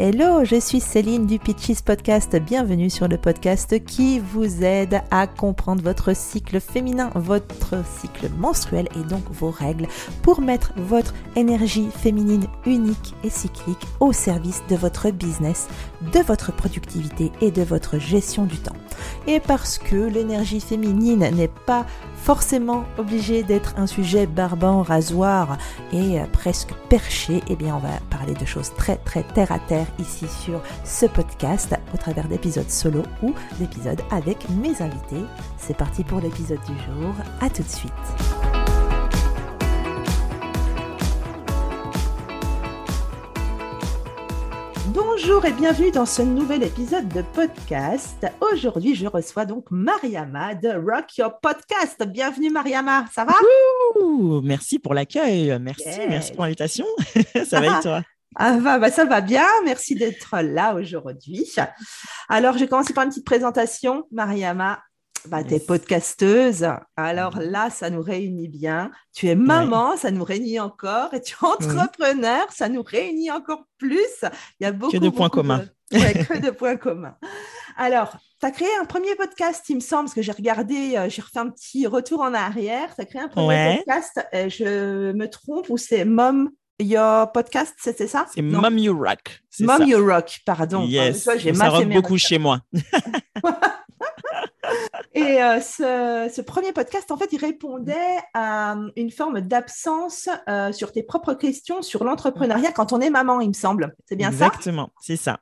Hello, je suis Céline du Pitches Podcast. Bienvenue sur le podcast qui vous aide à comprendre votre cycle féminin, votre cycle menstruel et donc vos règles pour mettre votre énergie féminine unique et cyclique au service de votre business, de votre productivité et de votre gestion du temps. Et parce que l'énergie féminine n'est pas forcément obligée d'être un sujet barbant, rasoir et presque perché, eh bien on va parler de choses très très terre à terre ici sur ce podcast au travers d'épisodes solo ou d'épisodes avec mes invités. C'est parti pour l'épisode du jour. À tout de suite. Bonjour et bienvenue dans ce nouvel épisode de podcast. Aujourd'hui, je reçois donc Mariama de Rock Your Podcast. Bienvenue Mariama, ça va? Merci pour l'accueil, merci, merci pour l'invitation. ça va et toi? ah, bah, bah, ça va bien, merci d'être là aujourd'hui. Alors, je vais commencer par une petite présentation. Mariama, bah, tu es podcasteuse. Alors là, ça nous réunit bien. Tu es maman, ça nous réunit encore. Et tu es entrepreneur, ça nous réunit encore plus. Il y a beaucoup, que de points communs. que de points communs. Alors, tu as créé un premier podcast, il me semble, parce que j'ai regardé, euh, j'ai refait un petit retour en arrière. Tu as créé un premier podcast. Euh, je me trompe ou c'est Mom Your Podcast, c'était ça? C'est Mom You Rock. Mom You Rock, pardon. Yes. ça rock beaucoup chez moi. Et euh, ce, premier podcast, en fait, il répondait à euh, une forme d'absence euh, sur tes propres questions sur l'entrepreneuriat quand on est maman, il me semble. C'est bien ça? Exactement, c'est ça.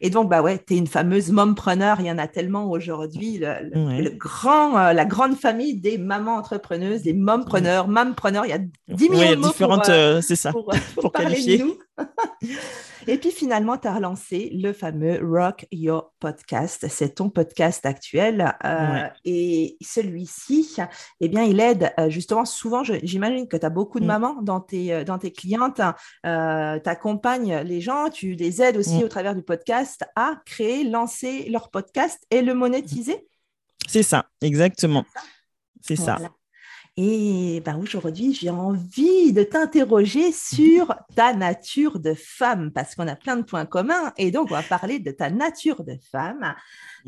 Et donc, bah ouais, tu es une fameuse mompreneur. Il y en a tellement aujourd'hui. Le, grand, la grande famille des mamans entrepreneuses, des mompreneurs, mampreneurs. Il y a 10 millions de mots différentes, c'est ça, pour, pour qualifier. De nous. Et puis finalement, tu as relancé le fameux Rock Your Podcast. C'est ton podcast actuel. Euh, et celui-ci, eh bien, il aide euh, justement souvent, j'imagine que tu as beaucoup de mm. mamans dans tes, euh, dans tes clientes. tu accompagnes les gens, tu les aides aussi mm. au travers du podcast à créer, lancer leur podcast et le monétiser. C'est ça, exactement. C'est ça. Et ben, aujourd'hui, j'ai envie de t'interroger sur ta nature de femme, parce qu'on a plein de points communs. Et donc, on va parler de ta nature de femme,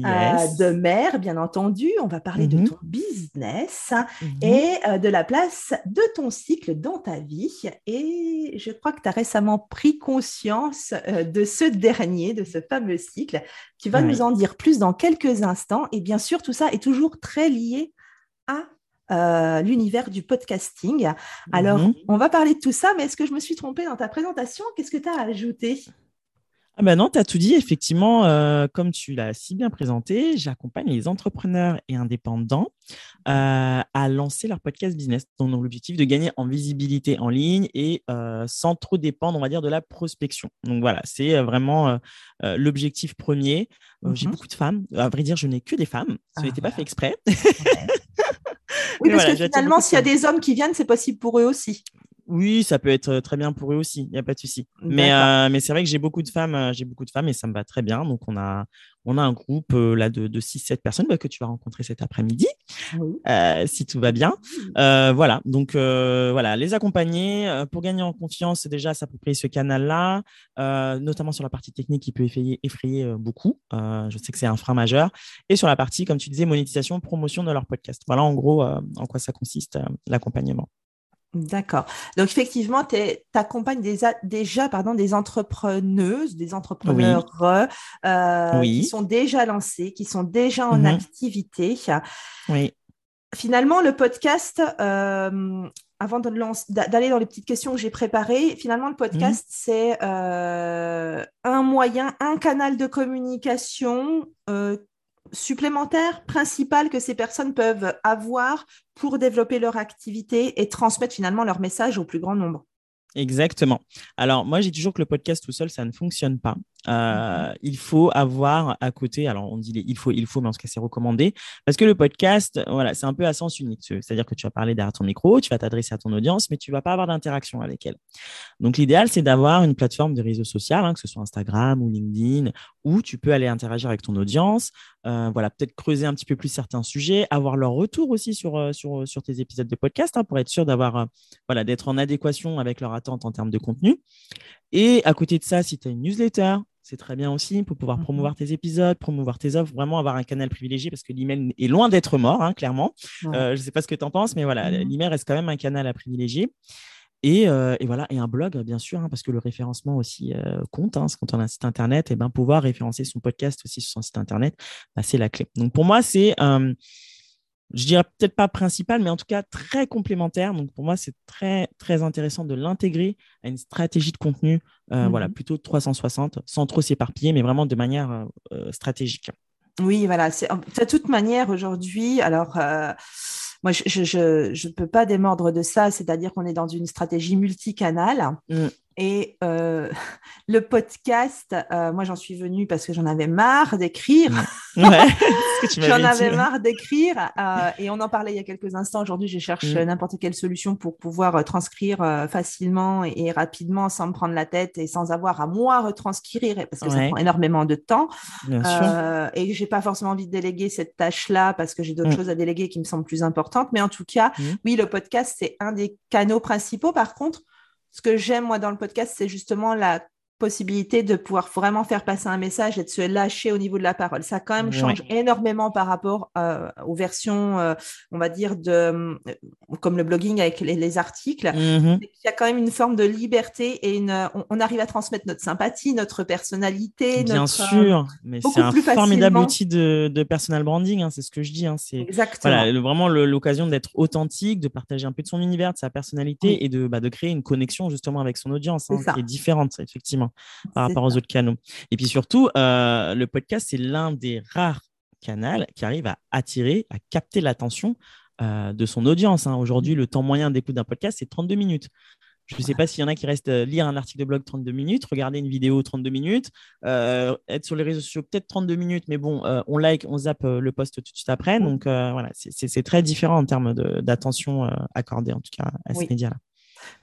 euh, de mère, bien entendu. On va parler de mhm. ton business mhm. et euh, de la place de ton cycle dans ta vie. Et je crois que tu as récemment pris conscience euh, de ce dernier, de ce fameux cycle. Tu vas nous en dire plus dans quelques instants. Et bien sûr, tout ça est toujours très lié à euh, l'univers du podcasting. Alors, mhm. on va parler de tout ça, mais est-ce que je me suis trompée dans ta présentation? Qu'est-ce que tu as ajouté ah ben non, tu as tout dit. Effectivement, euh, comme tu l'as si bien présenté, j'accompagne les entrepreneurs et indépendants euh, à lancer leur podcast business dans l'objectif de gagner en visibilité en ligne et sans trop dépendre, on va dire, de la prospection. Donc voilà, c'est vraiment l'objectif premier. J'ai mhm. beaucoup de femmes. À vrai dire, je n'ai que des femmes. Ça n'était pas fait exprès. Oui, parce que finalement, s'il y a des hommes qui viennent, c'est possible pour eux aussi. Oui, ça peut être très bien pour eux aussi, il n'y a pas de souci. Mais, euh, mais c'est vrai que j'ai beaucoup de femmes, euh, j'ai beaucoup de femmes et ça me va très bien. Donc on a, on a un groupe euh, là de, de 6-7 personnes bah, que tu vas rencontrer cet après-midi, si tout va bien. voilà, donc voilà, les accompagner pour gagner en confiance, déjà s'approprier ce canal-là, notamment sur la partie technique qui peut effrayer, effrayer beaucoup. je sais que c'est un frein majeur. Et sur la partie, comme tu disais, monétisation, promotion de leur podcast. Voilà en gros en quoi ça consiste l'accompagnement. D'accord. Donc, effectivement, tu accompagnes déjà pardon, des entrepreneuses, des entrepreneurs euh, qui sont déjà lancés, qui sont déjà en mmh activité. Oui. Finalement, le podcast, euh, avant d'aller dans les petites questions que j'ai préparées, finalement, le podcast, mmh. c'est euh, un moyen, un canal de communication supplémentaire principal que ces personnes peuvent avoir pour développer leur activité et transmettre finalement leur message au plus grand nombre. Exactement. Alors, moi, j'ai toujours que le podcast tout seul, ça ne fonctionne pas. Euh, il faut avoir à côté, alors on dit il faut, il faut, mais en tout cas c'est recommandé, parce que le podcast, voilà, c'est un peu à sens unique. C'est-à-dire que tu vas parler derrière ton micro, tu vas t'adresser à ton audience, mais tu vas pas avoir d'interaction avec elle. Donc l'idéal, c'est d'avoir une plateforme de réseau social, hein, que ce soit Instagram ou LinkedIn, où tu peux aller interagir avec ton audience, euh, voilà, peut-être creuser un petit peu plus certains sujets, avoir leur retour aussi sur, euh, tes épisodes de podcast, hein, pour être sûr d'avoir, voilà, d'être en adéquation avec leur attente en termes de contenu. Et à côté de ça, si tu as une newsletter, c'est très bien aussi pour pouvoir mhm. promouvoir tes épisodes, promouvoir tes offres, vraiment avoir un canal privilégié parce que l'email est loin d'être mort, hein, clairement. Euh, je ne sais pas ce que tu en penses, mais voilà, mhm. l'email reste quand même un canal à privilégier. Et, euh, voilà, et un blog, bien sûr, hein, parce que le référencement aussi euh, compte. Hein, quand on a un site internet, et ben pouvoir référencer son podcast aussi sur son site internet, bah, c'est la clé. Donc pour moi, c'est je dirais peut-être pas principal, mais en tout cas très complémentaire. Donc pour moi, c'est très très intéressant de l'intégrer à une stratégie de contenu, euh, mmh voilà, plutôt 360, sans trop s'éparpiller, mais vraiment de manière euh, euh, stratégique. Oui, voilà. De toute manière aujourd'hui. Alors. moi, je ne peux pas démordre de ça, c'est-à-dire qu'on est dans une stratégie multicanale. Mmh. Et euh, le podcast, euh, moi j'en suis venue parce que j'en avais marre d'écrire. Ouais, j'en avais marre d'écrire. Euh, et on en parlait il y a quelques instants. Aujourd'hui, je cherche mm. n'importe quelle solution pour pouvoir transcrire facilement et, rapidement sans me prendre la tête et sans avoir à moi retranscrire parce que ça prend énormément de temps. Bien sûr. Et j'ai pas forcément envie de déléguer cette tâche-là parce que j'ai d'autres mm. choses à déléguer qui me semblent plus importantes. Mais en tout cas, mm. oui, le podcast, c'est un des canaux principaux. Par contre, ce que j'aime, moi, dans le podcast, c'est justement la possibilité de pouvoir vraiment faire passer un message et de se lâcher au niveau de la parole. Ça quand même change énormément par rapport euh, aux versions, euh, on va dire, de, euh, comme le blogging avec les, articles. Mm-hmm. Il y a quand même une forme de liberté et une, on, arrive à transmettre notre sympathie, notre personnalité. Bien sûr, mais c'est un formidable outil de, de, personal branding, hein, c'est ce que je dis. Hein, c'est voilà, vraiment l'occasion d'être authentique, de partager un peu de son univers, de sa personnalité et de, bah, de créer une connexion justement avec son audience hein, qui est différente, effectivement par rapport aux autres canaux. Et puis surtout, euh, le podcast, c'est l'un des rares canaux qui arrive à attirer, à capter l'attention euh, de son audience. Hein. Aujourd'hui, le temps moyen d'écoute d'un podcast, c'est 32 minutes. Je ne sais pas s'il y en a qui restent euh, lire un article de blog 32 minutes, regarder une vidéo 32 minutes, être sur les réseaux sociaux peut-être 32 minutes, mais bon, on like, on zappe le post tout de suite après. Donc voilà, c'est très différent en termes d'attention accordée en tout cas à ce média-là.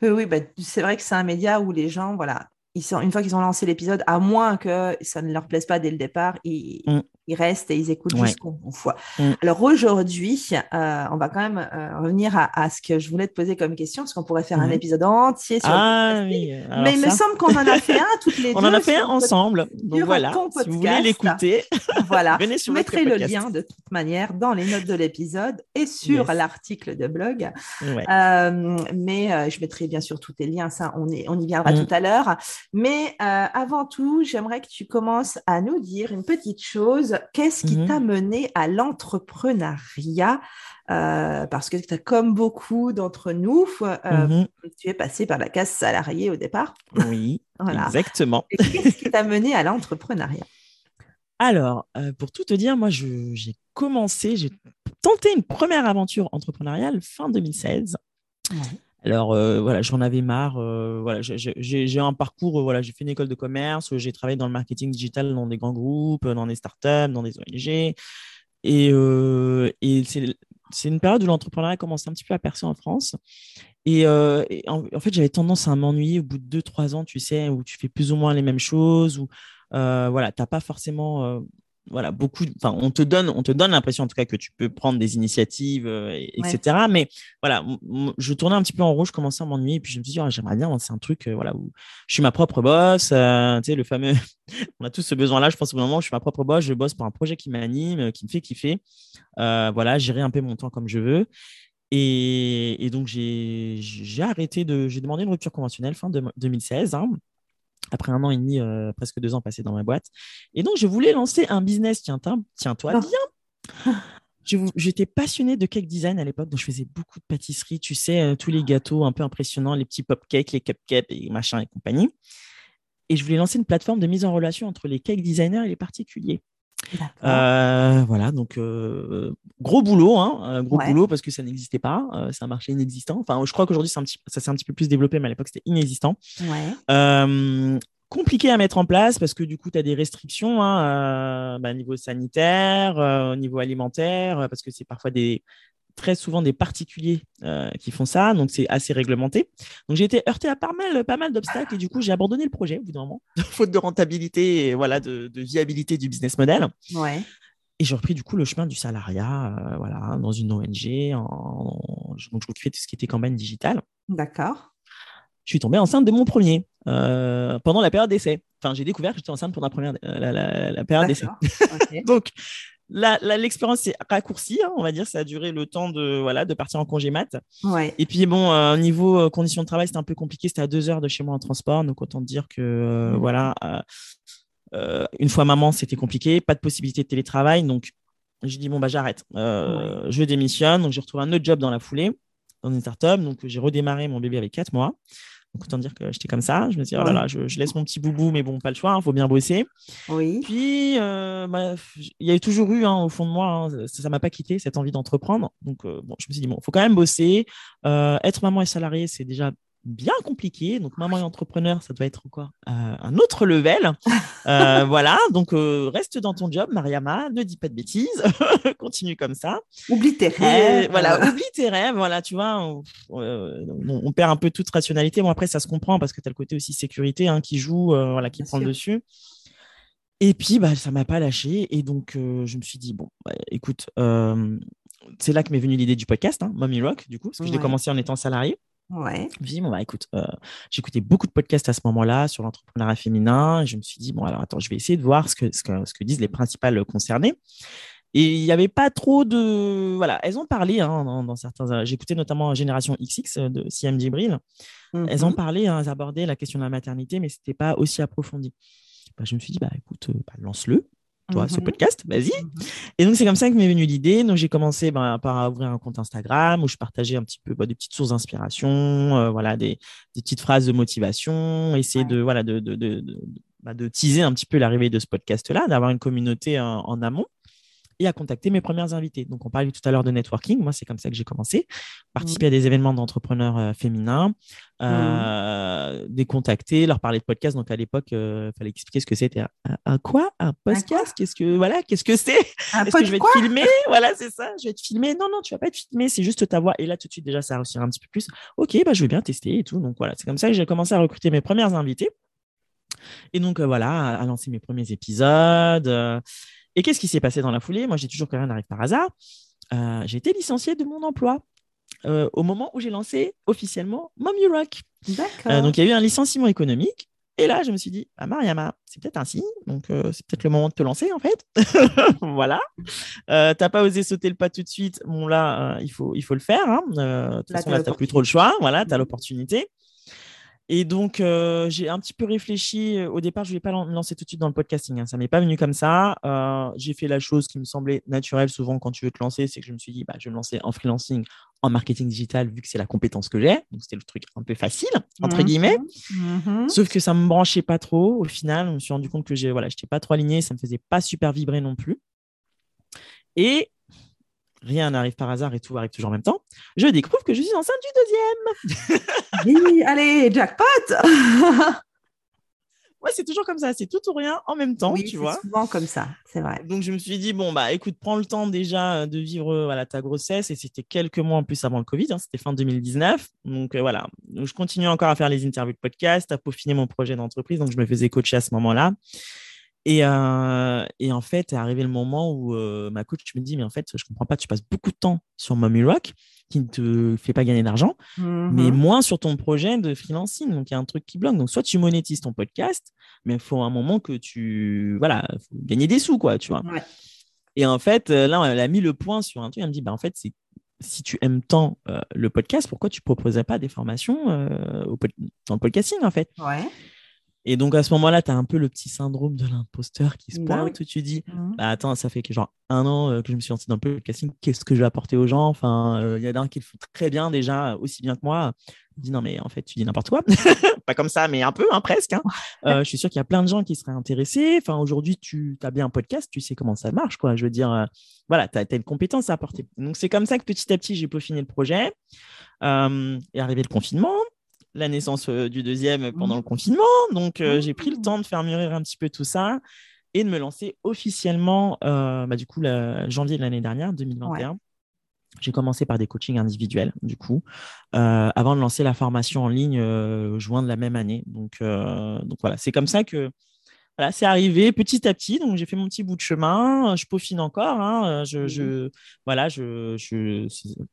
Oui, oui bah, c'est vrai que c'est un média où les gens, voilà, une fois qu'ils ont lancé l'épisode, à moins que ça ne leur plaise pas dès le départ, ils, mm ils restent et ils écoutent jusqu'au bout. Mm. Alors aujourd'hui, euh, on va quand même euh, revenir à, ce que je voulais te poser comme question, parce qu'on pourrait faire un mm-hmm. épisode entier sur ah, oui. Mais il me semble qu'on en a fait un toutes les deux. On en a fait un ensemble. Donc voilà, si vous voulez l'écouter, voilà. venez sur Je mettrai le lien de toute manière dans les notes de l'épisode et sur l'article de blog. Euh, mais je mettrai bien sûr tous tes liens, ça on, est, on y viendra mm. tout à l'heure. Mais avant tout, j'aimerais que tu commences à nous dire une petite chose. Qu'est-ce qui t'a mmh mené à l'entrepreneuriat? Euh, Parce que comme beaucoup d'entre nous, euh, mmh tu es passé par la case salariée au départ. Oui, exactement. Qu'est-ce qui t'a mené à l'entrepreneuriat? Alors, euh, pour tout te dire, moi, j'ai commencé, j'ai tenté une première aventure entrepreneuriale fin 2016. Alors voilà, j'en avais marre. voilà, j'ai un parcours. voilà, j'ai fait une école de commerce. J'ai travaillé dans le marketing digital dans des grands groupes, dans des startups, dans des ONG. Et, et c'est une période où l'entrepreneuriat commence un petit peu à percer en France. Et, en, fait, j'avais tendance à m'ennuyer au bout de 2-3 ans, tu sais, où tu fais plus ou moins les mêmes choses, où voilà, tu n'as pas forcément voilà, beaucoup, enfin, on te donne, on te donne l'impression en tout cas que tu peux prendre des initiatives, euh, etc. Mais voilà, je tournais un petit peu en rouge, je commençais à m'ennuyer, et puis je me suis dit, oh, j'aimerais bien lancer un truc, euh, voilà, où je suis ma propre boss, euh, tu sais, le fameux, on a tous ce besoin-là, je pense au moment où je suis ma propre boss, je bosse pour un projet qui m'anime, qui me fait kiffer, voilà, gérer un peu mon temps comme je veux. Et, donc, j'ai arrêté de, j'ai demandé une rupture conventionnelle fin de 2016 après un an et demi, euh, presque deux ans passés dans ma boîte. Et donc, je voulais lancer un business, tiens-toi tiens ah. bien. J'étais passionnée de cake design à l'époque, donc je faisais beaucoup de pâtisserie, tu sais, euh, tous les gâteaux un peu impressionnants, les petits pop cakes, les cupcakes et machin et compagnie. Et je voulais lancer une plateforme de mise en relation entre les cake designers et les particuliers. Euh, voilà, donc gros boulot, hein, gros boulot parce que ça n'existait pas, c'est un marché inexistant. Enfin, je crois qu'aujourd'hui ça s'est un petit peu plus développé, mais à l'époque c'était inexistant. compliqué à mettre en place parce que du coup tu as des restrictions hein, bah, au niveau sanitaire, au niveau alimentaire, parce que c'est parfois des, très souvent des particuliers euh, qui font ça, donc c'est assez réglementé. Donc j'ai été heurté à pas mal, pas mal d'obstacles et du coup j'ai abandonné le projet au bout d'un moment, faute de rentabilité et voilà de, viabilité du business model. Ouais. Et j'ai repris du coup le chemin du salariat, euh, voilà, dans une ONG. En... Donc je m'occupais de tout ce qui était campagne digitale. D'accord. Je suis tombée enceinte de mon premier. pendant la période d'essai. Enfin, j'ai découvert que j'étais enceinte pendant la, première, la, période d'essai. Donc, l'expérience est raccourcie, hein, on va dire. Ça a duré le temps de, voilà, de partir en congé mat. Ouais. Et puis, bon, au niveau conditions de travail, c'était un peu compliqué. C'était à deux heures de chez moi en transport. Donc, autant dire que, mmh. voilà, une fois maman, c'était compliqué. Pas de possibilité de télétravail. Donc, j'ai dit, bon, bah, j'arrête. Euh, je démissionne. Donc, j'ai retrouvé un autre job dans la foulée, dans une startup. Donc, j'ai redémarré mon bébé avec quatre mois. Donc, autant dire que j'étais comme ça. Je me dis, oh là là, je, laisse mon petit boubou, mais bon, pas le choix, il hein, faut bien bosser. Oui. Puis, euh, bah, il y a toujours eu, hein, au fond de moi, hein, ça ne m'a pas quitté, cette envie d'entreprendre. Donc, euh, bon, je me suis dit, bon, il faut quand même bosser. être maman et salarié, c'est déjà bien compliqué. Donc, maman et entrepreneur, ça doit être quoi euh, Un autre level. Euh, voilà. Donc, euh, reste dans ton job, Mariama. Ne dis pas de bêtises. Continue comme ça. Oublie tes rêves. voilà. Oublie tes rêves. Voilà. Tu vois, on, perd un peu toute rationalité. Bon, après, ça se comprend parce que tu as le côté aussi sécurité hein, qui joue, voilà, qui prend le dessus. Et puis, bah, ça m'a pas lâché. Et donc, je me suis dit, bon, bah, écoute, c'est là que m'est venue l'idée du podcast, hein, Mommy Rock, du coup, parce que j'ai commencé en étant salarié. Ouais. Je me suis dit, bon, bah, écoute, euh, j'écoutais beaucoup de podcasts à ce moment-là sur l'entrepreneuriat féminin. Et je me suis dit, bon, alors attends, je vais essayer de voir ce que, ce que, ce que disent les principales concernées. Et il n'y avait pas trop de. Voilà, elles ont parlé hein, dans, certains. J'écoutais notamment Génération XX de CM Gibril. Elles ont mm-hmm. parlé, hein, elles abordaient la question de la maternité, mais ce n'était pas aussi approfondi. Bah, je me suis dit, bah, écoute, euh, bah, lance-le toi, ce mhm. podcast, vas-y. Mhm. Et donc, c'est comme ça que m'est venue l'idée. Donc, j'ai commencé ben, par ouvrir un compte Instagram où je partageais un petit peu bah, des petites sources d'inspiration, euh, voilà, des, des, petites phrases de motivation, essayer de, voilà, de, de, de, bah, de, teaser un petit peu l'arrivée de ce podcast-là, d'avoir une communauté en amont et à contacter mes premières invités. Donc, on parlait tout à l'heure de networking. Moi, c'est comme ça que j'ai commencé. Participer à des événements d'entrepreneurs euh, féminins, euh, des contacter, leur parler de podcast. Donc, à l'époque, il euh, fallait expliquer ce que c'était. Un, quoi? Un podcast? Qu'est-ce que voilà Qu'est-ce que c'est? Est-ce que je vais te filmer? Voilà, c'est ça. Je vais te filmer. Non, non, tu vas pas te filmer. C'est juste ta voix. Et là, tout de suite, déjà, ça réussira un petit peu plus. Ok, bah, je vais bien tester et tout. Donc, voilà, c'est comme ça que j'ai commencé à recruter mes premières invités. Et donc, voilà, à, lancer mes premiers épisodes. Et qu'est-ce qui s'est passé dans la foulée? Moi, j'ai toujours que rien n'arrive par hasard. Euh, j'ai été licenciée de mon emploi euh, au moment où j'ai lancé officiellement Mommy Rock. Euh, donc, il y a eu un licenciement économique. Et là, je me suis dit, bah, Mariama, c'est peut-être un signe. Donc, c'est peut-être le moment de te lancer, en fait. voilà. tu n'as pas osé sauter le pas tout de suite. Bon, là, il, faut, il faut le faire. Hein. de toute façon, là, tu n'as plus trop le choix. Voilà, tu as mmh. l'opportunité. Et donc, euh, j'ai un petit peu réfléchi. Au départ, je ne vais pas me lancer tout de suite dans le podcasting. Hein. Ça ne m'est pas venu comme ça. Euh, j'ai fait la chose qui me semblait naturelle souvent quand tu veux te lancer. C'est que je me suis dit, bah, je vais me lancer en freelancing, en marketing digital, vu que c'est la compétence que j'ai. Donc, c'était le truc un peu facile, entre mmh guillemets. Mmh Sauf que ça ne me branchait pas trop. Au final, je me suis rendu compte que je voilà, n'étais pas trop aligné. Ça ne me faisait pas super vibrer non plus. Et rien n'arrive par hasard et tout arrive toujours en même temps, je découvre que je suis enceinte du deuxième. oui, allez, jackpot Ouais, c'est toujours comme ça, c'est tout ou rien en même temps, tu vois. souvent comme ça, c'est vrai. Donc je me suis dit bon bah écoute, prends le temps déjà euh, de vivre euh, voilà ta grossesse et c'était quelques mois en plus avant le Covid, hein, c'était fin 2019. Donc euh, voilà, donc, je continue encore à faire les interviews de podcast, à peaufiner mon projet d'entreprise, donc je me faisais coacher à ce moment-là. Et, euh, et, en fait, est arrivé le moment où euh, ma coach me dit, mais en fait, je comprends pas, tu passes beaucoup de temps sur Mommy Rock qui ne te fait pas gagner d'argent, mais mmh moins sur ton projet de freelancing. Donc, il y a un truc qui bloque. Donc, soit tu monétises ton podcast, mais il faut un moment que tu, voilà, faut gagner des sous, quoi, tu vois. Et en fait, euh, là, elle a mis le point sur un truc. Elle me dit, bah, en fait, c'est si tu aimes tant le podcast, pourquoi tu ne proposerais pas des formations dans le podcasting, en fait? Ouais. Et donc à ce moment-là, tu as un peu le petit syndrome de l'imposteur qui se bah pointe où tu dis mmh. bah, Attends, ça fait que genre un an euh, que je me suis lancé dans le podcasting, qu'est-ce que je vais apporter aux gens? Enfin, il euh, y en a un qui le font très bien déjà, aussi bien que moi. Je dis Non, mais en fait, tu dis n'importe quoi. Pas comme ça, mais un peu, hein, presque. Hein. Euh, je suis sûr qu'il y a plein de gens qui seraient intéressés. Enfin, aujourd'hui, tu as bien un podcast, tu sais comment ça marche. Quoi. Je veux dire, voilà, tu as, une compétence à apporter. Donc c'est comme ça que petit à petit, j'ai peaufiné le projet. est arrivé le confinement la naissance euh, du deuxième pendant le confinement. Donc, euh, j'ai pris le mmh. temps de faire mûrir un petit peu tout ça et de me lancer officiellement, euh, bah, du coup, la, janvier de l'année dernière, 2021. J'ai commencé par des coachings individuels, du coup, avant de lancer la formation en ligne juin de la même année. Donc, donc voilà, c'est comme ça que voilà, c'est arrivé petit à petit. Donc, j'ai fait mon petit bout de chemin. Je peaufine encore. Hein. Je, mmh voilà, je,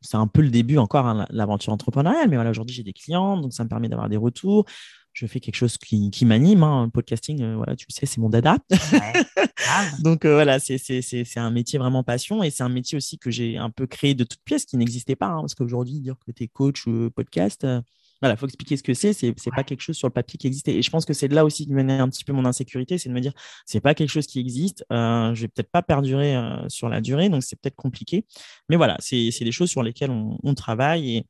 c'est un peu le début encore, hein, l'aventure entrepreneuriale. Mais voilà, aujourd'hui, j'ai des clients. Donc, ça me permet d'avoir des retours. je fais quelque chose qui, qui m'anime. Hein. Le podcasting, euh, voilà, tu sais, c'est mon dada. Donc voilà, c'est un métier vraiment passion et c'est un métier aussi que j'ai un peu créé de toutes pièces qui n'existait pas. Hein, parce qu'aujourd'hui, dire que tu es coach ou podcast, voilà, faut expliquer ce que c'est. C'est n'est pas quelque chose sur le papier qui existait. Et je pense que c'est de là aussi que venait un petit peu mon insécurité, c'est de me dire c'est pas quelque chose qui existe. Euh, je vais peut-être pas perdurer euh, sur la durée, donc c'est peut-être compliqué. Mais voilà, c'est des choses sur lesquelles on, travaille et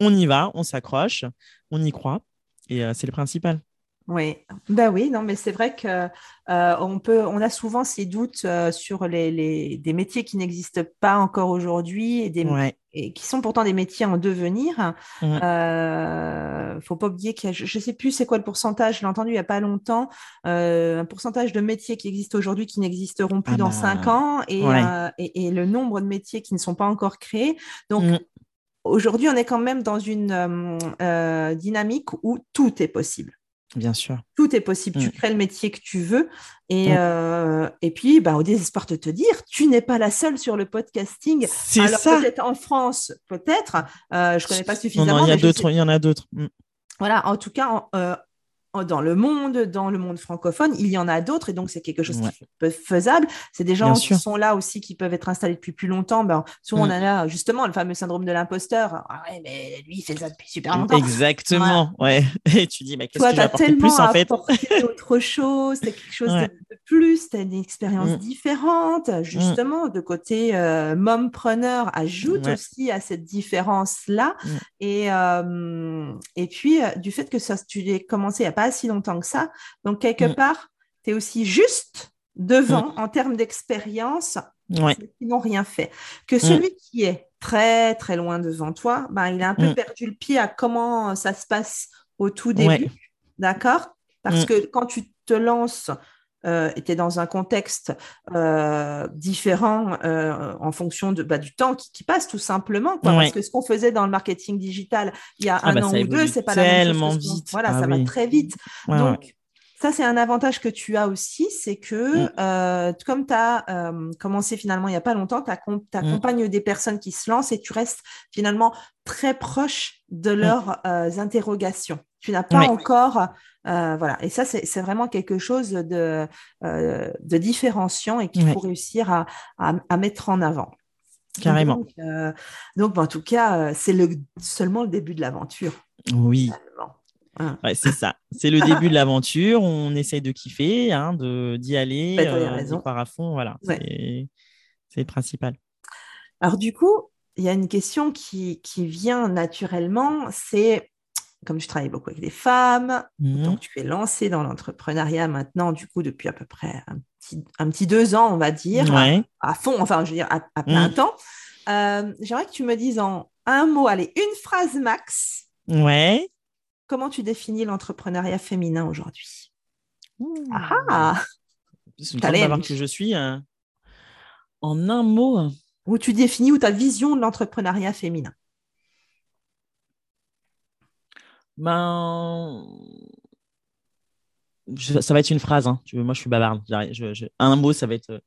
on y va, on s'accroche, on y croit et euh, c'est le principal. Oui, ben oui, non, mais c'est vrai que euh, on peut, on a souvent ces doutes euh, sur les, des métiers qui n'existent pas encore aujourd'hui et, des, et qui sont pourtant des métiers en devenir. Il mmh. Euh, faut pas oublier qu'il y a, je, ne sais plus c'est quoi le pourcentage, je l'ai entendu il y a pas longtemps, un pourcentage de métiers qui existent aujourd'hui qui n'existeront plus ah dans bah, cinq ans et, et, le nombre de métiers qui ne sont pas encore créés. Donc mmh. Aujourd'hui, on est quand même dans une dynamique où tout est possible. Bien sûr. Tout est possible. Tu mm. crées le métier que tu veux. Et, mm. euh, et puis, bah, au désespoir de te dire, tu n'es pas la seule sur le podcasting. C'est ça. Peut-être en France, peut-être. Euh, je ne connais pas suffisamment. il y, a d'autres, il y en a d'autres. Mm. Voilà, en tout cas, euh, dans le monde, dans le monde francophone, il y en a d'autres et donc c'est quelque chose qui peut faisable. C'est des gens qui sont là aussi qui peuvent être installés depuis plus longtemps. Ben, souvent, on mm. a là justement le fameux syndrome de l'imposteur. Ah ouais, mais lui, il fait ça depuis super longtemps. Exactement, ouais. Et tu dis, mais qu'est-ce que j'ai plus en fait? autre chose, c'est quelque chose de, plus, tu as une expérience mm. différente. Justement, de côté euh, mompreneur, ajoute aussi à cette différence-là. Mm. Et, euh, et puis, euh, du fait que ça, tu l'as commencé n'y a pas si longtemps que ça. Donc, quelque mm. part, tu es aussi juste devant mm. en termes d'expérience qui n'ont rien fait. Que mm. celui qui est très, très loin devant toi, ben, il a un peu perdu le pied à comment ça se passe au tout début. D'accord? Parce que quand tu te lances euh, était dans un contexte euh, différent euh, en fonction de, bah, du temps qui, passe tout simplement. Parce que ce qu'on faisait dans le marketing digital il y a ah un bah, an ou deux, c'est pas la même chose. Vite. Voilà, ah ça va très vite. Donc, ça, c'est un avantage que tu as aussi, c'est que mm. comme tu as commencé finalement il n'y a pas longtemps, tu mm. accompagnes des personnes qui se lancent et tu restes finalement très proche de mm. leurs interrogations. Tu n'as pas encore euh, voilà. Et ça, c'est vraiment quelque chose de, euh, de différenciant et qu'il faut réussir à, à, mettre en avant. Carrément. Donc, euh, donc en tout cas, c'est le, seulement le début de l'aventure. Oui. Ouais, c'est ça. C'est le début de l'aventure. On essaye de kiffer, hein, d'y aller, bah, part à fond. Voilà. C'est le principal. Alors, du coup, il y a une question qui, qui vient naturellement c'est comme tu travailles beaucoup avec des femmes, mmh. donc tu es lancé dans l'entrepreneuriat maintenant, du coup, depuis à peu près un petit, un petit deux ans, on va dire, à, fond, enfin, je veux dire, à, plein mmh. temps. Euh, j'aimerais que tu me dises en un mot, allez, une phrase max. Ouais. Comment tu définis l'entrepreneuriat féminin aujourd'hui? Ah ah C'est une que je suis. Euh, en un mot. Où tu définis ou ta vision de l'entrepreneuriat féminin? Ben, ça va être une phrase. Hein. moi, je suis bavarde. un mot, ça va être. Euh,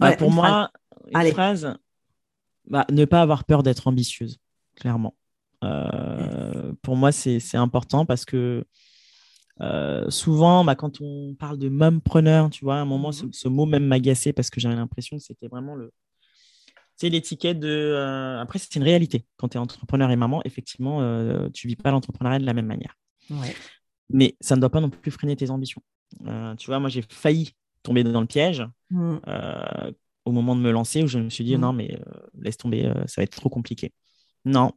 bah, pour moi, une phrase, bah, ne pas avoir peur d'être ambitieuse, clairement. Euh, pour moi, c'est important parce que euh, souvent, bah, quand on parle de mompreneur, tu vois, à un moment, mm-hmm. ce, mot même m'agaçait parce que j'avais l'impression que c'était vraiment le, c'est l'étiquette de. Euh, après, c'est une réalité. Quand tu es entrepreneur et maman, effectivement, euh, tu vis pas l'entrepreneuriat de la même manière. Mais ça ne doit pas non plus freiner tes ambitions. Euh, tu vois, moi, j'ai failli tomber dans le piège mm. au moment de me lancer où je me suis dit, mm. non, mais laisse tomber, ça va être trop compliqué. Non,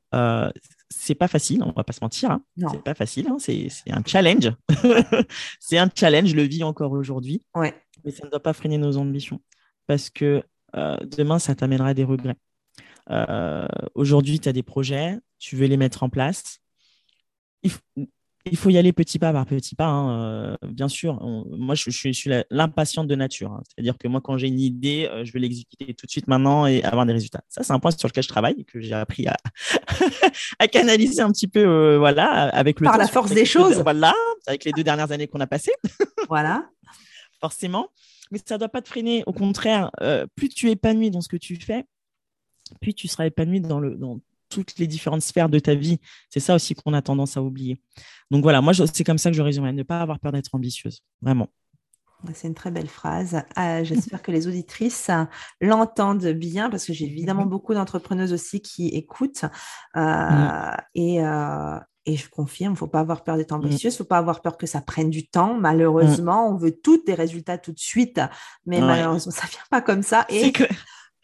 c'est pas facile, on va pas se mentir. Hein. C'est pas facile, hein. c'est un challenge. c'est un challenge, je le vis encore aujourd'hui. Ouais. Mais ça ne doit pas freiner nos ambitions. Parce que euh, demain, ça t'amènera des regrets. Euh, aujourd'hui, tu as des projets, tu veux les mettre en place. Il, faut y aller petit pas par petit pas. Hein, euh, bien sûr, moi, je, suis l'impatiente de nature. Hein. C'est-à-dire que moi, quand j'ai une idée, je veux l'exécuter tout de suite maintenant et avoir des résultats. Ça, c'est un point sur lequel je travaille que j'ai appris à, à, canaliser un petit peu voilà, avec le Par la force des choses. voilà, avec les deux dernières années qu'on a passées. voilà. Forcément mais ça ne doit pas te freiner. Au contraire, euh, plus tu es épanoui dans ce que tu fais, plus tu seras épanoui dans, le, dans toutes les différentes sphères de ta vie. C'est ça aussi qu'on a tendance à oublier. Donc voilà, moi, c'est comme ça que je résume, ne pas avoir peur d'être ambitieuse, vraiment. C'est une très belle phrase. Ah, j'espère que les auditrices l'entendent bien parce que j'ai évidemment beaucoup d'entrepreneuses aussi qui écoutent. Euh, mm. et, euh, et, je confirme, il ne faut pas avoir peur d'être mm. ambitieuse, il ne faut pas avoir peur que ça prenne du temps. Malheureusement, on veut toutes des résultats tout de suite, mais malheureusement, ça ne vient pas comme ça. Et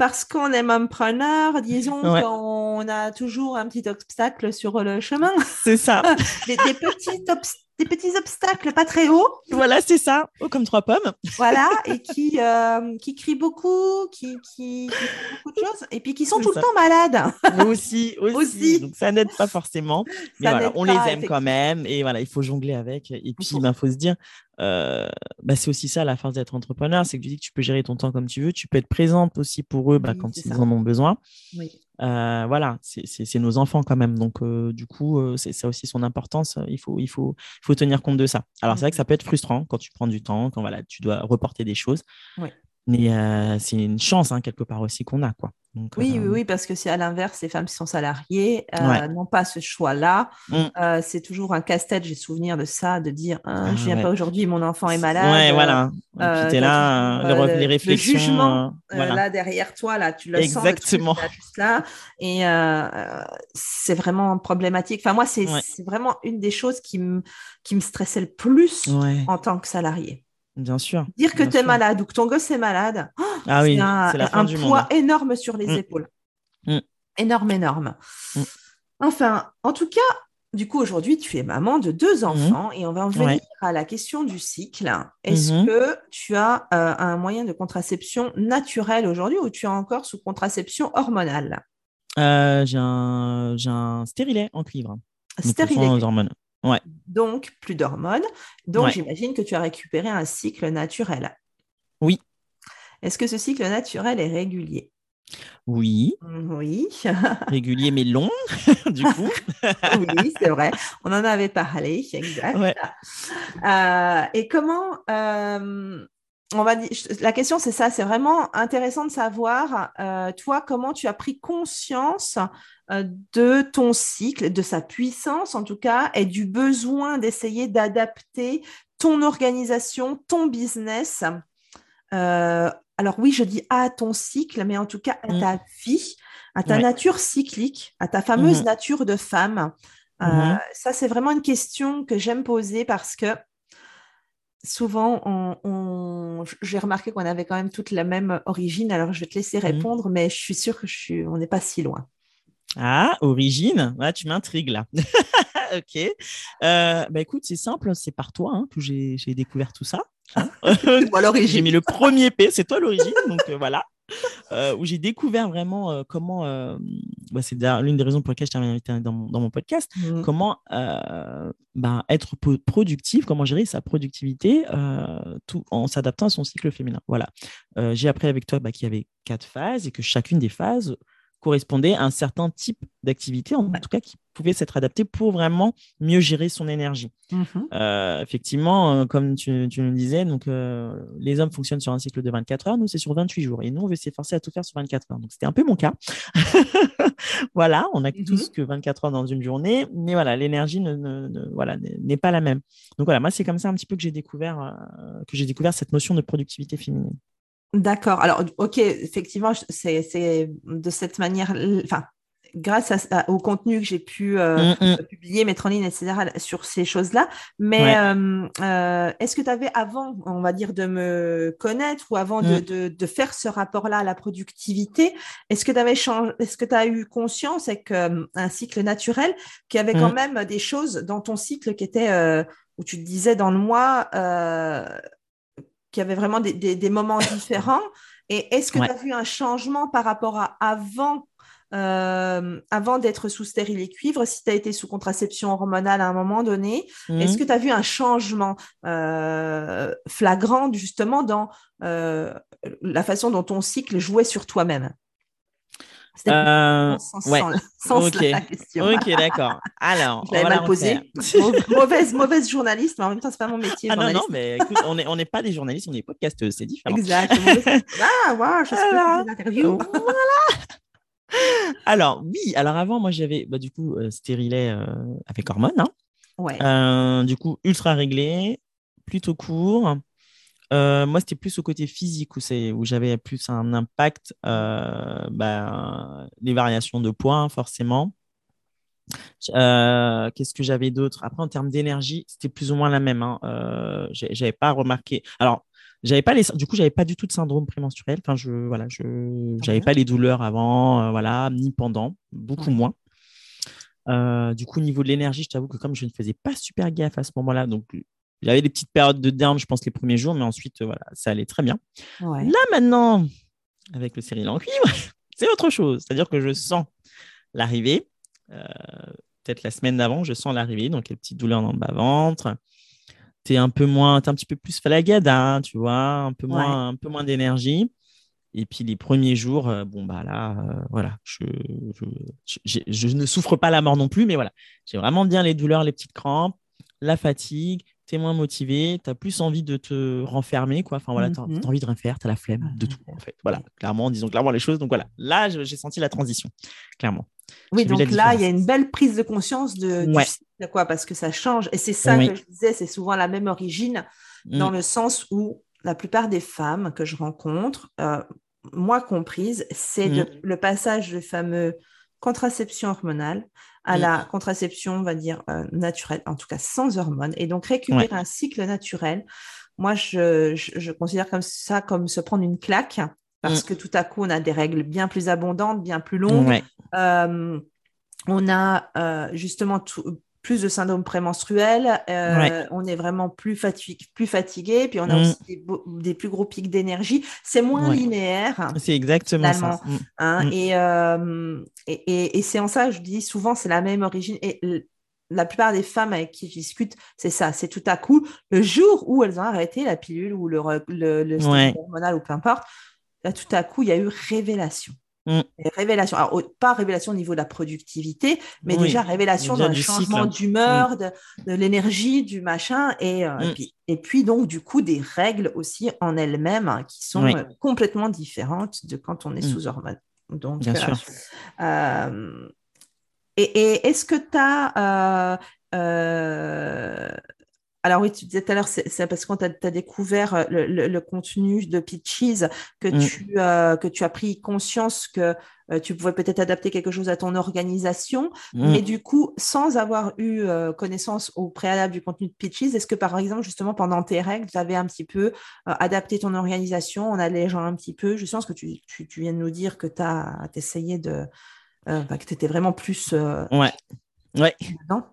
parce qu'on est mompreneur, disons qu'on a toujours un petit obstacle sur le chemin. C'est ça. des, des petits obstacles des petits obstacles pas très hauts. Voilà, c'est ça, haut comme trois pommes. Voilà, et qui, euh, qui crient beaucoup, qui, qui, font beaucoup de choses, et puis qui sont tout le temps malades. aussi, aussi, Donc ça n'aide pas forcément. Mais voilà, on les aime quand même, et voilà, il faut jongler avec. Et puis, il faut se dire, euh, bah, c'est aussi ça la force d'être entrepreneur, c'est que tu dis que tu peux gérer ton temps comme tu veux, tu peux être présente aussi pour eux bah, quand ils en ont besoin. Oui. Euh, voilà, c'est nos enfants quand même. Donc, euh, du coup, c'est ça aussi son importance. Il faut, il, faut, il faut tenir compte de ça. Alors, c'est vrai que ça peut être frustrant quand tu prends du temps, quand voilà, tu dois reporter des choses. Mais c'est une chance, hein, quelque part aussi, qu'on a. quoi oui, oui, oui, parce que c'est à l'inverse, les femmes qui sont salariées euh, n'ont pas ce choix-là. Mm. Euh, c'est toujours un casse-tête, j'ai souvenir de ça, de dire hein, ah, je viens pas aujourd'hui, mon enfant est malade. Ouais, voilà. Euh, tu es là, les réflexions. Le jugement, là, derrière toi, là, tu le Exactement. sens. Exactement. Et c'est vraiment problématique. Enfin, moi, c'est vraiment une des choses qui me qui me stressait le plus en tant que salarié. Bien sûr. Dire que tu es malade ou que ton gosse est malade, ah oui, c'est un, poids énorme sur les mm. épaules. Mm. Énorme, énorme. Mm. Enfin, en tout cas, du coup, aujourd'hui, tu es maman de deux enfants et on va en venir à la question du cycle. Est-ce mm-hmm. que tu as euh, un moyen de contraception naturel aujourd'hui ou tu es encore sous contraception hormonale? Euh, J'ai un, un, stérilet en cuivre. Stérilet. hormones. Ouais. Donc, plus d'hormones. Donc, j'imagine que tu as récupéré un cycle naturel. Oui. Est-ce que ce cycle naturel est régulier? Oui. Oui. régulier mais long, du coup. oui, c'est vrai. On en avait parlé, exact. Euh, et comment, euh, on va dire, la question c'est ça, c'est vraiment intéressant de savoir, euh, toi, comment tu as pris conscience de ton cycle, de sa puissance en tout cas, et du besoin d'essayer d'adapter ton organisation, ton business. Euh, alors oui, je dis à ton cycle, mais en tout cas à mm. ta vie, à ta nature cyclique, à ta fameuse mm-hmm. nature de femme. Mm-hmm. Ça, c'est vraiment une question que j'aime poser parce que souvent, on, j'ai remarqué qu'on avait quand même toute la même origine. Alors, je vais te laisser mmh. répondre, mais je suis sûre que je suis, on n'est pas si loin. Ah, origine Tu m'intrigues là. ok. Euh, bah, écoute, c'est simple, c'est par toi hein, que j'ai, découvert tout ça. Hein. j'ai mis le premier P, c'est toi l'origine, donc euh, voilà. Euh, où j'ai découvert vraiment euh, comment, bah, c'est l'une des raisons pour lesquelles je t'ai invité dans mon, dans mon podcast, mmh. comment bah, être productif, comment gérer sa productivité tout, en s'adaptant à son cycle féminin. Voilà. j'ai appris avec toi bah, qu'il y avait quatre phases et que chacune des phases correspondait à un certain type d'activité, en tout cas qui pouvait s'être adapté pour vraiment mieux gérer son énergie. Mhm. Euh, effectivement, euh, comme tu, tu nous disais, donc, euh, les hommes fonctionnent sur un cycle de 24 heures, nous c'est sur 28 jours. Et nous, on veut s'efforcer à tout faire sur 24 heures. Donc c'était un peu mon cas. voilà, on a mhm. tous que 24 heures dans une journée, mais voilà, l'énergie ne, voilà, n'est pas la même. Donc voilà, moi c'est comme ça un petit peu que j'ai découvert, que j'ai découvert cette notion de productivité féminine. D'accord. Alors, ok, effectivement, c'est de cette manière, enfin, grâce au contenu que j'ai pu euh, mm, mm. publier, mettre en ligne, etc., sur ces choses-là. Mais euh, euh, est-ce que tu avais, avant, on va dire, de me connaître ou avant de, mm. de, faire ce rapport-là à la productivité, est-ce que tu avais changé, est-ce que tu as eu conscience avec un cycle naturel qu'il y avait quand même des choses dans ton cycle qui étaient, où tu te disais dans le mois, qu'il y avait vraiment des, des, moments différents. Et est-ce que tu as vu un changement par rapport à avant, euh, avant d'être sous stérile et cuivre, si tu as été sous contraception hormonale à un moment donné, est-ce mmh. que tu as vu un changement euh, flagrant justement dans euh, la façon dont ton cycle jouait sur toi-même? Euh, sans, ouais. la question. Ok, d'accord. Alors, je l'avais mal posé. mauvaise, mauvaise journaliste, mais en même temps, c'est pas mon métier. Ah non, non, mais écoute, on n'est on est pas des journalistes, on est podcasteuses, c'est différent. Exact. ah, waouh, je suis une interview. voilà. Alors, oui, alors avant, moi, j'avais bah, du coup euh, stérilet euh, avec hormones. Hein. Ouais. Euh, du coup, ultra réglé, plutôt court. Euh, moi, c'était plus au côté physique où, c'est, où j'avais plus un impact, euh, bah, les variations de poids, hein, forcément. Euh, qu'est-ce que j'avais d'autre? Après, en termes d'énergie, c'était plus ou moins la même. Hein. J'avais pas remarqué. Alors, j'avais pas les, du coup, j'avais pas du tout de syndrome prémenstruel. Enfin, je, voilà, je, j'avais Ouais? pas les douleurs avant, voilà, ni pendant, beaucoup Ouais. moins. Euh, du coup, au niveau de l'énergie, je t'avoue que comme je ne faisais pas super gaffe à ce moment-là, donc j'avais des petites périodes de down, je pense, les premiers jours, mais ensuite, euh, voilà, ça allait très bien. Ouais. Là, maintenant, avec le céréal en cuivre, c'est autre chose. C'est-à-dire que je sens l'arrivée. euh, Peut-être la semaine d'avant, je sens l'arrivée, donc les petites douleurs dans le bas-ventre. Tu es un peu moins, un petit peu plus falagada, hein, tu vois, un peu moins, un peu moins d'énergie. Et puis les premiers jours, euh, bon, bah là, euh, voilà, je, je, je- je ne souffre pas la mort non plus, mais voilà, j'ai vraiment bien les douleurs, les petites crampes, la fatigue, tu es moins motivé, tu as plus envie de te renfermer, quoi. Enfin voilà, tu as, Mhm. envie de rien faire, tu as la flemme de tout, en fait. Voilà, clairement, disons clairement les choses. Donc voilà, là, j'ai senti la transition, clairement. Oui, donc là, il y a une belle prise de conscience de, Ouais. du cycle, quoi, parce que ça change. Et c'est ça Oui. que je disais, c'est souvent la même origine, dans Mm. le sens où la plupart des femmes que je rencontre, euh, moi comprise, c'est Mm. le passage du fameux contraception hormonale à Mm. la contraception, on va dire, euh, naturelle, en tout cas sans hormones. Et donc récupérer un cycle naturel, moi, je, je- je considère comme ça comme se prendre une claque, parce Mm. que tout à coup, on a des règles bien plus abondantes, bien plus longues. Ouais. Euh, on a euh, justement tout- plus de syndrome prémenstruel, euh, Ouais. on est vraiment plus, fatigué, plus fatigué, puis on a Mm. aussi des, plus gros pics d'énergie. C'est moins Ouais. linéaire. C'est exactement ça. Finalement. hein, Mm. et, euh, et, et- et c'est en ça, je dis souvent, c'est la même origine. Et la plupart des femmes avec qui je discute, c'est ça, c'est tout à coup, le jour où elles ont arrêté la pilule ou le, le, le stéroïde Ouais. hormonal ou peu importe, là, tout à coup, il y a eu révélation. Mm. Révélation. Alors, pas révélation au niveau de la productivité, mais Oui. déjà révélation Déjà dans le du changement d'humeur, de, de l'énergie, du machin, et, euh, Mm. et, puis, et puis donc du coup des règles aussi en elles-mêmes hein, qui sont Oui. euh, complètement différentes de quand on est Mm. sous hormones. Donc, Bien euh, sûr. euh, et, et est-ce que tu as... alors oui, tu disais tout à l'heure, c'est parce qu'on t'a découvert euh, le, le- le contenu de Peaches que, Mm. tu, euh, que tu as pris conscience que euh, tu pouvais peut-être adapter quelque chose à ton organisation. Mm. Mais du coup, sans avoir eu euh, connaissance au préalable du contenu de Pitches, est-ce que par exemple, justement, pendant tes règles, tu avais un petit peu adapté ton organisation en allégeant un petit peu Je sens que tu, tu, tu viens de nous dire que tu as essayé de. euh, bah, que tu étais vraiment plus. euh, Ouais. Ouais. non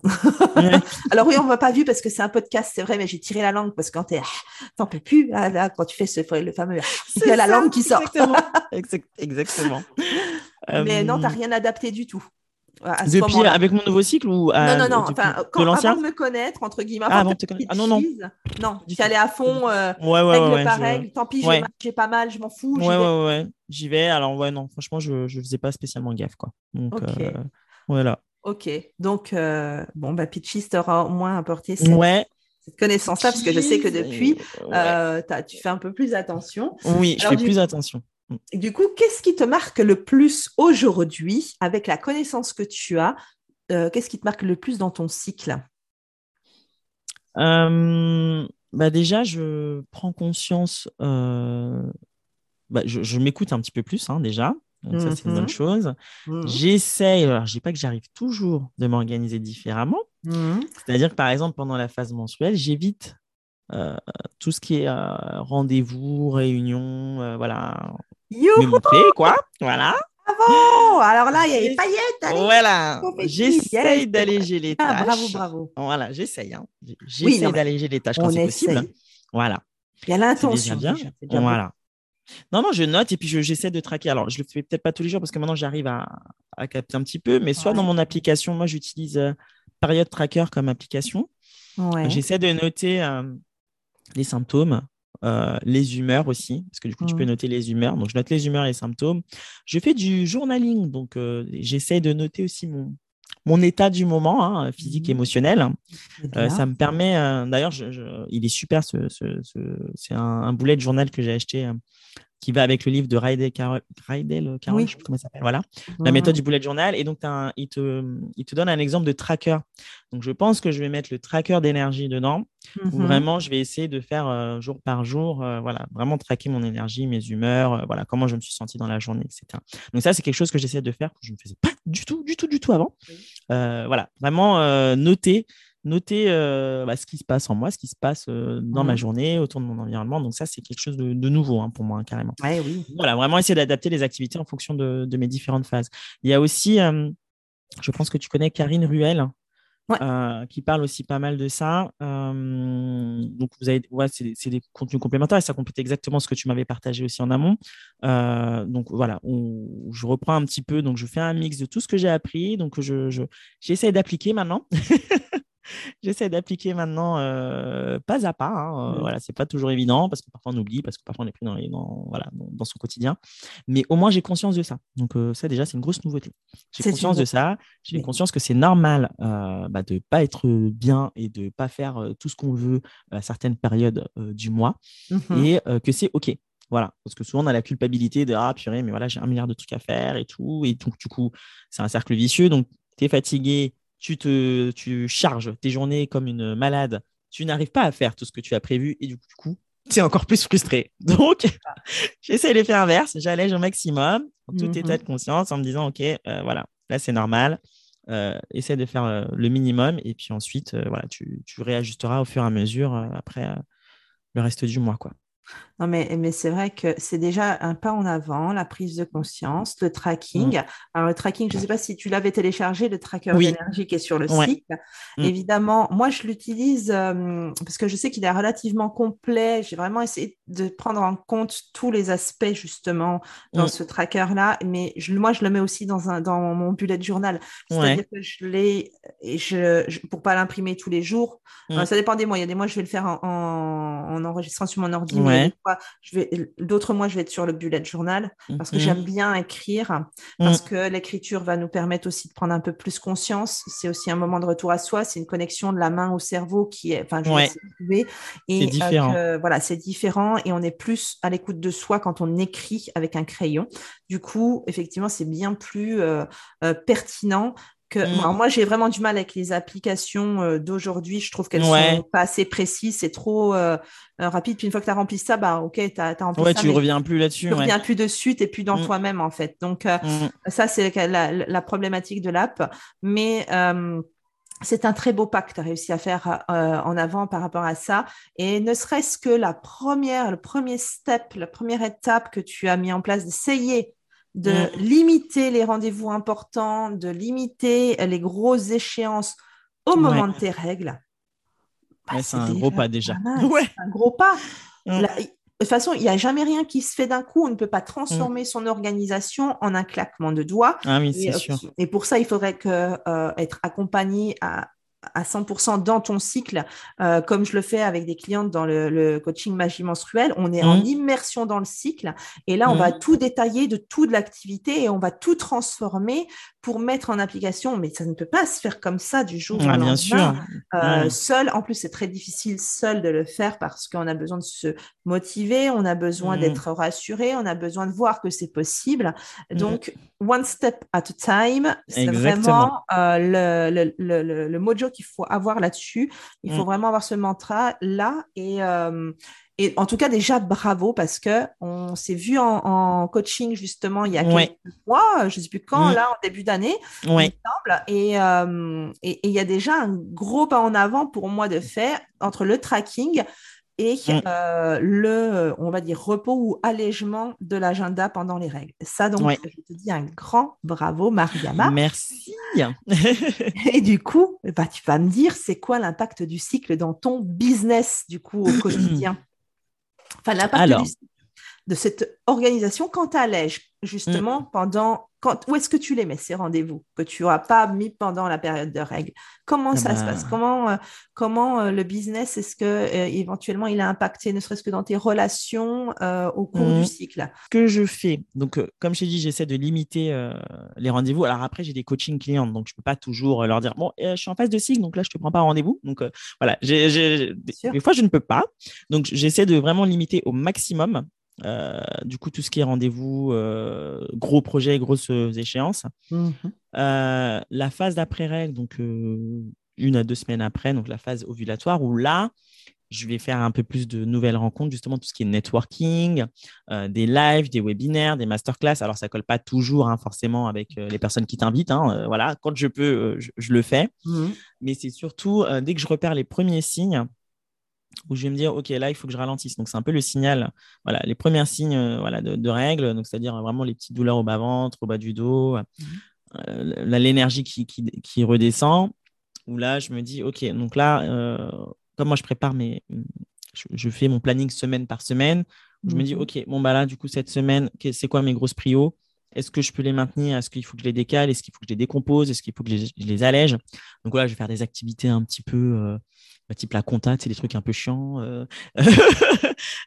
Ouais. Alors oui, on ne m'a pas vu parce que c'est un podcast, c'est vrai, mais j'ai tiré la langue parce que quand t'es, t'en peux plus, là, là, quand tu fais ce, le fameux, il y a la langue qui sort. Exactement. Exact- exactement. Mais non, Euh, t'as rien adapté du tout. à ce Depuis, avec mon nouveau cycle ou à- Non, non, non. Enfin, quand, avant de me connaître, entre guillemets, Ah, avant de te connaître. Ah, non, non. non, tu allais à fond, euh, Ouais, ouais, règle ouais. par je- règle. Tant pis, j'ai Ouais. mal- j'ai pas mal, je m'en fous. Ouais, vais. ouais, ouais. J'y vais. Alors, ouais, non, franchement, je ne faisais pas spécialement gaffe, quoi. Donc, euh, voilà. Ok. Donc, euh, bon, bah, Pitchies t'aura au moins apporté cette, Ouais. cette connaissance-là, parce que je sais que depuis, euh, t'as- tu fais un peu plus attention. Oui, je fais plus attention. Du coup, qu'est-ce qui te marque le plus aujourd'hui, avec la connaissance que tu as euh, Qu'est-ce qui te marque le plus dans ton cycle? Euh, bah déjà, je prends conscience, euh, bah, je, je m'écoute un petit peu plus hein, déjà, donc ça c'est une bonne chose. Mhm. J'essaye, alors je dis pas que j'arrive toujours de m'organiser différemment, Mhm. c'est-à-dire que par exemple pendant la phase mensuelle, j'évite euh, tout ce qui est euh, rendez-vous, réunion, euh, voilà, me montrer quoi, voilà. Oh, alors là, il y a les paillettes. allez. Voilà, j'essaye d'alléger les Ah, tâches. bravo, bravo. Voilà, j'essaye. Hein. Oui, mais d'alléger les tâches quand c'est possible. Voilà. Il y a l'intention. Voilà. Non, non, je note et puis je- j'essaie de traquer. Alors, je le fais peut-être pas tous les jours parce que maintenant j'arrive à, à capter un petit peu, mais soit Ouais. dans mon application, moi j'utilise euh, Period Tracker comme application. Ouais. J'essaie de noter euh, les symptômes, euh, les humeurs aussi, parce que du coup tu peux noter les humeurs. Donc je note les humeurs et les symptômes. Je fais du journaling, donc j'essaie de noter aussi mon, mon état du moment, hein, physique, mmh. émotionnel. ça me permet, d'ailleurs, il est super, ce, c'est un, un, boulet de journal que j'ai acheté qui va avec le livre de Raidel Carroll, Raidel je sais comment il s'appelle, voilà, la méthode du bullet journal. Et donc, il, te, il te donne un exemple de tracker. Donc, je pense que je vais mettre le tracker d'énergie dedans, où mhm. vraiment, je vais essayer de faire euh, jour par jour, euh, voilà, vraiment traquer mon énergie, mes humeurs, euh, voilà, comment je me suis senti dans la journée, etc. Donc, ça, c'est quelque chose que j'essaie de faire, que je ne faisais pas du tout, du tout, du tout avant. voilà, vraiment noter noter euh, bah, ce qui se passe en moi, ce qui se passe euh, dans ma mmh. journée, autour de mon environnement. Donc ça, c'est quelque chose de, nouveau hein, pour moi, carrément. oui. Voilà, vraiment essayer d'adapter les activités en fonction de, mes différentes phases. Il y a aussi, euh, je pense que tu connais Karine Ruel. qui parle aussi pas mal de ça. donc, vous avez, ouais, c'est des, contenus complémentaires et ça complète exactement ce que tu m'avais partagé aussi en amont. donc, voilà, je reprends un petit peu. Donc, je fais un mix de tout ce que j'ai appris. Donc, je, j'essaie d'appliquer maintenant. J'essaie d'appliquer maintenant euh, pas à pas. Hein, euh, voilà, c'est pas toujours évident parce que parfois on oublie, parce que parfois on est pris dans, dans, voilà, dans, son quotidien. Mais au moins j'ai conscience de ça. Donc euh, ça déjà c'est une grosse nouveauté. J'ai conscience de ça. J'ai conscience que c'est normal bah, de pas être bien et de pas faire tout ce qu'on veut à certaines périodes du mois mmh et que c'est ok. Voilà, parce que souvent on a la culpabilité de ah purée, mais voilà, j'ai un milliard de trucs à faire et tout. Et donc, du coup, c'est un cercle vicieux. Donc, tu es fatigué, tu te tu charges tes journées comme une malade, tu n'arrives pas à faire tout ce que tu as prévu et du coup, tu es encore plus frustré. Donc, j'essaie l'effet inverse, j'allège au maximum, en tout état de mhm. conscience, en me disant, OK, euh, voilà, là c'est normal, euh, essaie de faire euh, le minimum et puis ensuite, voilà, tu, tu, réajusteras au fur et à mesure après le reste du mois. quoi. Non, mais, mais c'est vrai que c'est déjà un pas en avant, la prise de conscience, le tracking. Mm. Alors, le tracking, je ne sais pas si tu l'avais téléchargé, le tracker d'énergie qui est sur le site. Mm. Évidemment, moi, je l'utilise euh, parce que je sais qu'il est relativement complet. J'ai vraiment essayé de prendre en compte tous les aspects, justement, dans mm. ce tracker-là. Mais je, moi, je le mets aussi dans, un, dans mon bullet journal. C'est-à-dire que je l'ai, et je, je, pour pas l'imprimer tous les jours. ça dépend des mois. Il y a des mois, je vais le faire en, en, enregistrant sur mon je vais, d'autres mois, je vais être sur le bullet journal parce que mhm. j'aime bien écrire, parce mhm. que l'écriture va nous permettre aussi de prendre un peu plus conscience. C'est aussi un moment de retour à soi. C'est une connexion de la main au cerveau qui est, enfin, je et c'est euh, voilà, c'est différent et on est plus à l'écoute de soi quand on écrit avec un crayon. Du coup, effectivement, c'est bien plus euh, euh, pertinent Mm. moi, j'ai vraiment du mal avec les applications euh, d'aujourd'hui. Je trouve qu'elles ne sont pas assez précises, c'est trop euh, euh, rapide. Puis une fois que tu as rempli ça, bah, ok, tu as, rempli ouais, Tu reviens plus là-dessus. Tu reviens plus dessus, tu plus dans mm. toi-même, en fait. Donc, mm. ça, c'est la, problématique de l'app. Mais c'est un très beau pas que tu as réussi à faire en avant par rapport à ça. Et ne serait-ce que la première, le premier step, la première étape que tu as mis en place, d'essayer de mm. limiter les rendez-vous importants, de limiter les grosses échéances au moment de tes règles. Bah, c'est un gros pas déjà. un gros pas. De toute façon, il n'y a jamais rien qui se fait d'un coup. On ne peut pas transformer mm. son organisation en un claquement de doigts. Ah oui, c'est sûr. Et pour ça, il faudrait que, euh, être accompagné à, à 100% dans ton cycle, euh, comme je le fais avec des clientes dans le, coaching magie menstruelle. On est en mmh. immersion dans le cycle et là, on va mmh. tout détailler de toute l'activité et on va tout transformer pour mettre en application. Mais ça ne peut pas se faire comme ça du jour au lendemain. Bien sûr. Euh, seul, en plus, c'est très difficile seul de le faire parce qu'on a besoin de se motiver, on a besoin mmh. d'être rassuré, on a besoin de voir que c'est possible. Donc, one step at a time, c'est vraiment euh, le, le, le, le qu'il faut avoir là-dessus. Il faut mm. vraiment avoir ce mantra-là. Et, euh, et en tout cas, déjà, bravo parce que on s'est vu en, coaching justement il y a quelques mois, je ne sais plus quand, mm. là, en début d'année, ouais. Et euh, il et, y a déjà un gros pas en avant pour moi de faire entre le tracking, et mm. euh, le, on va dire, repos ou allègement de l'agenda pendant les règles. Ça, donc, je te dis un grand bravo, Mariama. Merci. et du coup, bah, tu vas me dire, c'est quoi l'impact du cycle dans ton business, du coup, au quotidien? Enfin, l'impact du cycle de cette organisation quand allèges justement mm. pendant quand, où est-ce que tu les mets ces rendez-vous que tu n'auras pas mis pendant la période de règles? Comment ah ça se passe? bah. Comment, euh, comment euh, le business est-ce que euh, éventuellement il a impacté, ne serait-ce que dans tes relations au cours du mm. cycle? Ce que je fais, donc comme je t'ai dit, j'essaie de limiter les rendez-vous. Alors après, j'ai des coachings clients, donc je peux pas toujours leur dire bon, je suis en phase de cycle, donc là je te prends pas rendez-vous. Donc voilà, des, des fois je ne peux pas. Donc j'essaie de vraiment limiter au maximum euh, du coup, tout ce qui est rendez-vous, euh, gros projets, grosses échéances. Mhm. Euh, la phase d'après-règle, donc une à deux semaines après, donc la phase ovulatoire, où là, je vais faire un peu plus de nouvelles rencontres, justement tout ce qui est networking, des lives, des webinaires, des masterclass. Alors, ça colle pas toujours hein, forcément avec les personnes qui t'invitent. Hein, voilà, quand je peux, je, le fais. Mhm. Mais c'est surtout dès que je repère les premiers signes, où je vais me dire, OK, là, il faut que je ralentisse. Donc, c'est un peu le signal, voilà, les premiers signes euh, voilà, de, règles, donc c'est-à-dire vraiment les petites douleurs au bas-ventre, au bas du dos, euh, l'énergie qui, qui, redescend, où là, je me dis, OK, donc là, euh, comme moi, je prépare mes. Je, fais mon planning semaine par semaine, je me dis, mmh. OK, bon, bah là, du coup, cette semaine, c'est quoi mes grosses prios? Est-ce que je peux les maintenir? Est-ce qu'il faut que je les décale? Est-ce qu'il faut que je les décompose? Est-ce qu'il faut que je les, allège? Donc voilà, je vais faire des activités un petit peu type la compta, c'est des trucs un peu chiants. Euh.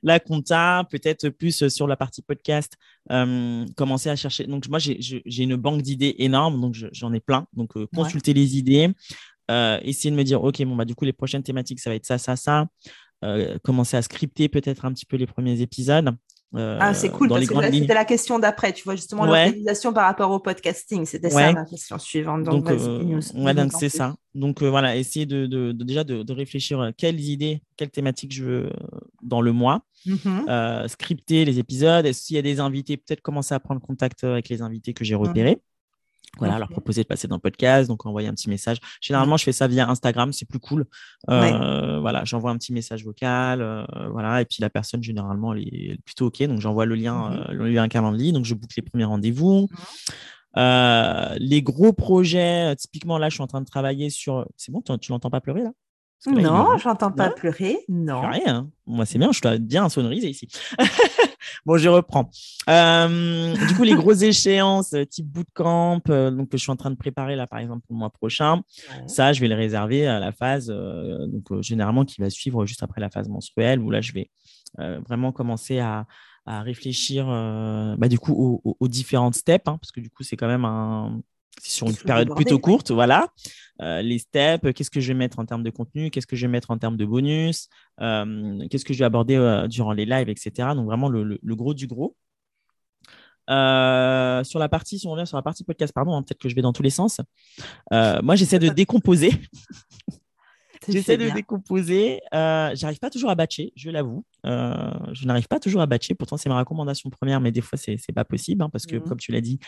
la compta, peut-être plus sur la partie podcast, euh, commencer à chercher. Donc, moi, j'ai une banque d'idées énorme, donc j'en ai plein. Donc, euh, consulter les idées, essayer de me dire, OK, bon, bah, du coup, les prochaines thématiques, ça va être ça, ça, ça. commencer à scripter peut-être un petit peu les premiers épisodes ah, c'est cool, parce que c'était la question d'après, tu vois, justement, l'organisation par rapport au podcasting. C'était ça la question suivante. Donc, donc c'est ça. Donc, voilà, essayer de, déjà de, réfléchir quelles idées, quelles thématiques je veux dans le mois. Mm-hmm. scripter les épisodes. S'il y a des invités, peut-être commencer à prendre contact avec les invités que j'ai repérés. Voilà, leur proposer de passer dans le podcast, donc envoyer un petit message. Généralement, je fais ça via Instagram, c'est plus cool. Euh, voilà, j'envoie un petit message vocal, euh, voilà, et puis la personne généralement elle est, plutôt ok, donc j'envoie le lien, mmh euh, le lien calendrier, donc je boucle les premiers rendez-vous. Mmh les gros projets, typiquement là, je suis en train de travailler sur. C'est bon, tu, tu l'entends pas pleurer là? Non, j'entends pas pleurer. Non. Rien. Moi, c'est bien, je dois bien sonoriser ici. bon, je reprends. Euh, du coup, les grosses échéances euh, type bootcamp, euh, donc que je suis en train de préparer là, par exemple, pour le mois prochain, ça, je vais le réserver à la phase, donc généralement qui va suivre juste après la phase menstruelle, où là, je vais vraiment commencer à, réfléchir, bah, du coup, aux, différentes steps, hein, parce que du coup, c'est quand même un sur une période plutôt courte, voilà. Euh, les steps, qu'est-ce que je vais mettre en termes de contenu, qu'est-ce que je vais mettre en termes de bonus, euh, qu'est-ce que je vais aborder euh, durant les lives, etc. Donc vraiment le, gros du gros. sur la partie, si on revient sur la partie podcast, pardon, hein, peut-être que je vais dans tous les sens. moi, j'essaie de décomposer. j'essaie de décomposer. J'arrive pas toujours à batcher, je l'avoue. je n'arrive pas toujours à batcher. Pourtant, c'est ma recommandation première, mais des fois, c'est pas possible hein, parce que, mmh comme tu l'as dit,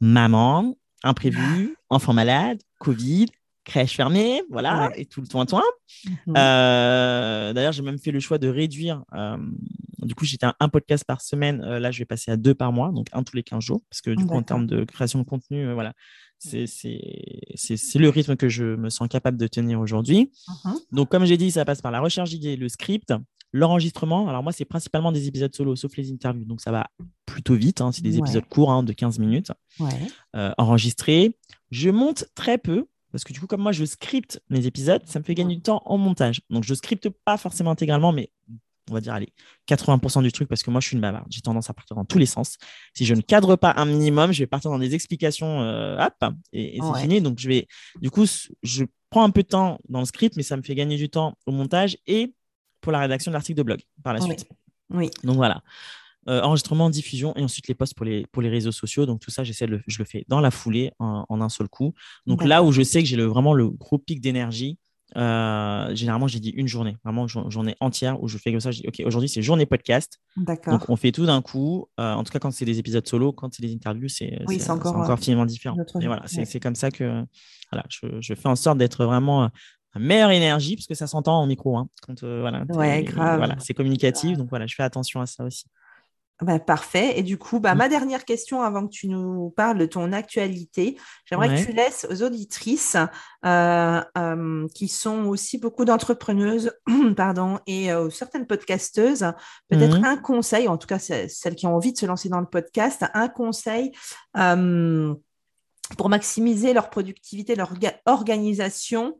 maman, imprévu, enfant malade, Covid, crèche fermée, voilà, et tout le toin toin. Mhm. Euh, d'ailleurs, j'ai même fait le choix de réduire. Euh, du coup, j'étais un, podcast par semaine. Euh, là, je vais passer à deux par mois, donc un tous les 15 jours, parce que du coup, en termes de création de contenu, voilà, c'est le rythme que je me sens capable de tenir aujourd'hui. Mhm. Donc, comme j'ai dit, ça passe par la recherche d'idées, le script, L'enregistrement, alors moi, c'est principalement des épisodes solo, sauf les interviews. Donc, ça va plutôt vite. Hein, c'est des épisodes courts hein, de 15 minutes euh, enregistrés. Je monte très peu. Parce que du coup, comme moi, je scripte mes épisodes, ça me fait gagner du temps en montage. Donc, je scripte pas forcément intégralement, mais on va dire, allez, 80% du truc, parce que moi, je suis une bavarde. J'ai tendance à partir dans tous les sens. Si je ne cadre pas un minimum, je vais partir dans des explications, euh, hop, et, c'est fini. Donc, je vais, du coup, je prends un peu de temps dans le script, mais ça me fait gagner du temps au montage et pour la rédaction de l'article de blog par la suite. Oui. Donc voilà. Euh, enregistrement, diffusion et ensuite les posts pour les, pour les réseaux sociaux. Donc tout ça, j'essaie de le, je le fais dans la foulée en, un seul coup. Donc là où je sais que j'ai le, vraiment le gros pic d'énergie, euh, généralement, j'ai dit une journée, vraiment journée entière où je fais comme ça. Je dis, OK, aujourd'hui, c'est journée podcast. D'accord. Donc, on fait tout d'un coup. Euh, en tout cas, quand c'est des épisodes solo, quand c'est des interviews, c'est encore, encore finalement différent. Et voilà, c'est comme ça que voilà, je, je, fais en sorte d'être vraiment meilleure énergie, parce que ça s'entend en micro. Hein, quand, voilà, ouais, grave. Voilà, c'est communicatif, donc voilà, je fais attention à ça aussi. Bah, parfait. Et du coup, bah, ma dernière question avant que tu nous parles de ton actualité, j'aimerais que tu laisses aux auditrices euh, euh, qui sont aussi beaucoup d'entrepreneuses pardon, et euh, certaines podcasteuses, peut-être mmh. un conseil, en tout cas celles qui ont envie de se lancer dans le podcast, un conseil pour maximiser leur productivité, leur organisation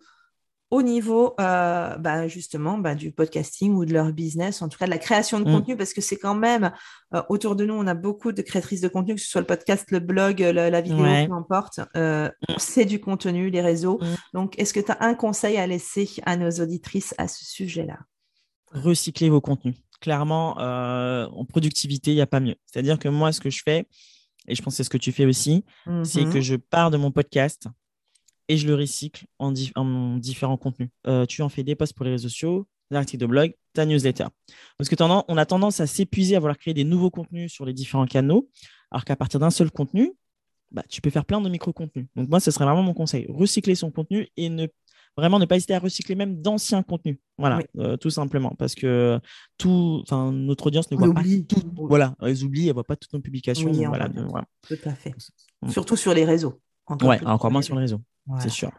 au niveau euh, bah, justement bah, du podcasting ou de leur business, en tout cas de la création de mm. contenu, parce que c'est quand même euh, autour de nous, on a beaucoup de créatrices de contenu, que ce soit le podcast, le blog, la, vidéo, peu importe. Euh, mm. C'est du contenu, les réseaux. Mm. Donc, est-ce que tu as un conseil à laisser à nos auditrices à ce sujet-là? Recycler vos contenus. Clairement, en productivité, il n'y a pas mieux. C'est-à-dire que moi, ce que je fais, et je pense que c'est ce que tu fais aussi, c'est que mm-hmm. je pars de mon podcast et je le recycle en, différents contenus. Euh, tu en fais des posts pour les réseaux sociaux, des articles de blog, ta newsletter. Parce que on a tendance à s'épuiser à vouloir créer des nouveaux contenus sur les différents canaux, alors qu'à partir d'un seul contenu, bah, tu peux faire plein de micro-contenus. Donc moi, ce serait vraiment mon conseil. Recycler son contenu et ne vraiment ne pas hésiter à recycler même d'anciens contenus. Voilà, euh, tout simplement. Parce que tout, notre audience ne voit pas tout. Voilà, ils oublient, elle ne voit pas toutes nos publications. voilà, Tout à fait. Surtout sur les réseaux. Encore ouais, encore moins sur les réseaux. C'est sûr.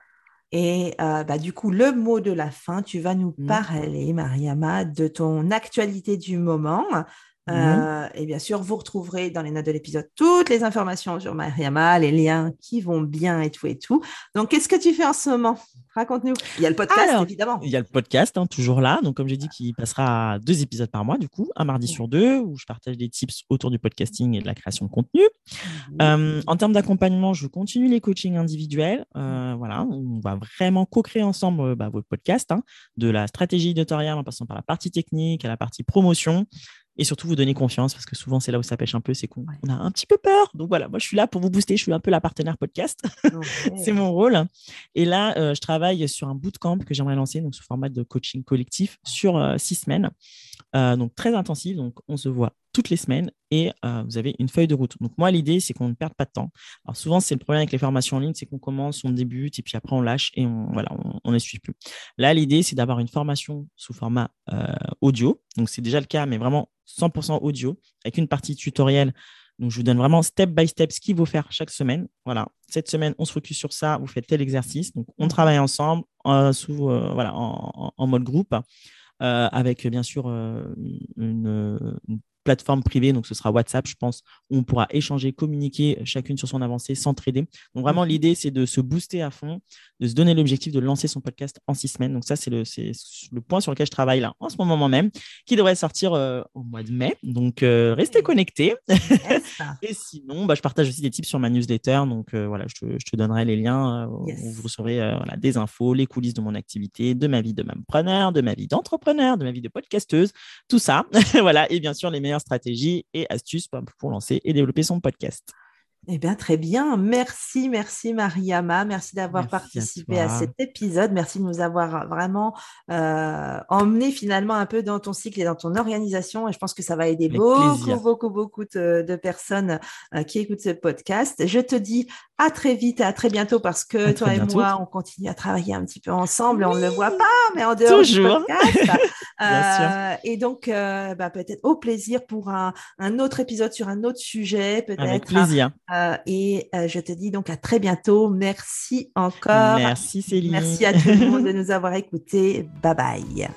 Et euh, bah, du coup, le mot de la fin, tu vas nous mmh. parler, Mariama, de ton actualité du moment. Mmh. Euh, et bien sûr, vous retrouverez dans les notes de l'épisode toutes les informations sur Mariama, les liens qui vont bien et tout et tout. Donc, qu'est-ce que tu fais en ce moment? Raconte-nous. Il y a le podcast, évidemment. Il y a le podcast, hein, toujours là. Donc, comme j'ai dit, qui passera deux épisodes par mois, du coup, un mardi sur deux, où je partage des tips autour du podcasting et de la création de contenu. Euh, en termes d'accompagnement, je continue les coachings individuels. Euh, voilà, on va vraiment co-créer ensemble bah, votre podcast, hein, de la stratégie éditoriale en passant par la partie technique à la partie promotion et surtout vous donner confiance parce que souvent c'est là où ça pêche un peu, c'est qu'on a un petit peu peur. Donc voilà, moi je suis là pour vous booster, je suis un peu la partenaire podcast, c'est mon rôle. Et là, euh, je travaille sur un bootcamp que j'aimerais lancer, donc sous format de coaching collectif sur euh, six semaines, euh, donc très intensif. Donc on se voit toutes les semaines et vous avez une feuille de route. Donc moi l'idée c'est qu'on ne perde pas de temps. Alors souvent c'est le problème avec les formations en ligne, c'est qu'on commence, on débute et puis après on lâche et on voilà, on ne suit plus. Là l'idée c'est d'avoir une formation sous format audio. Donc c'est déjà le cas, mais vraiment 100% audio avec une partie tutoriel. Donc, je vous donne vraiment step by step ce qu'il faut faire chaque semaine. Voilà. Cette semaine, on se focus sur ça. Vous faites tel exercice. Donc, on travaille ensemble euh, sous, euh, voilà, en, mode groupe. Euh, avec bien sûr une, plateforme privée, donc ce sera WhatsApp, je pense, où on pourra échanger, communiquer chacune sur son avancée, s'entraider. Donc vraiment, mhm. l'idée, c'est de se booster à fond, de se donner l'objectif de lancer son podcast en six semaines. Donc ça, c'est le, le point sur lequel je travaille là en ce moment même, qui devrait sortir euh, au mois de mai. Donc euh, restez connectés. Et sinon, bah, je partage aussi des tips sur ma newsletter. Donc euh, voilà, je te, donnerai les liens où vous recevrez voilà, des infos, les coulisses de mon activité, de ma vie de preneur, de ma vie d'entrepreneur, de ma vie de podcasteuse, tout ça. voilà. Et bien sûr, les meilleurs stratégies et astuces pour lancer et développer son podcast. Eh bien, très bien. Merci, merci Mariama. Merci d'avoir participé à, cet épisode. Merci de nous avoir vraiment euh, emmené finalement un peu dans ton cycle et dans ton organisation. Et je pense que ça va aider beaucoup, beaucoup, beaucoup de, personnes euh, qui écoutent ce podcast. Je te dis à très vite et à très bientôt parce que toi et moi, on continue à travailler un petit peu ensemble. On ne le voit pas, mais en dehors du podcast. euh, et donc, euh, bah, peut-être au plaisir pour un, un, autre épisode sur un autre sujet, peut-être. Avec plaisir. Euh, et euh, je te dis donc à très bientôt. Merci encore. Merci Céline. Merci à tout le monde de nous avoir écoutés. Bye bye.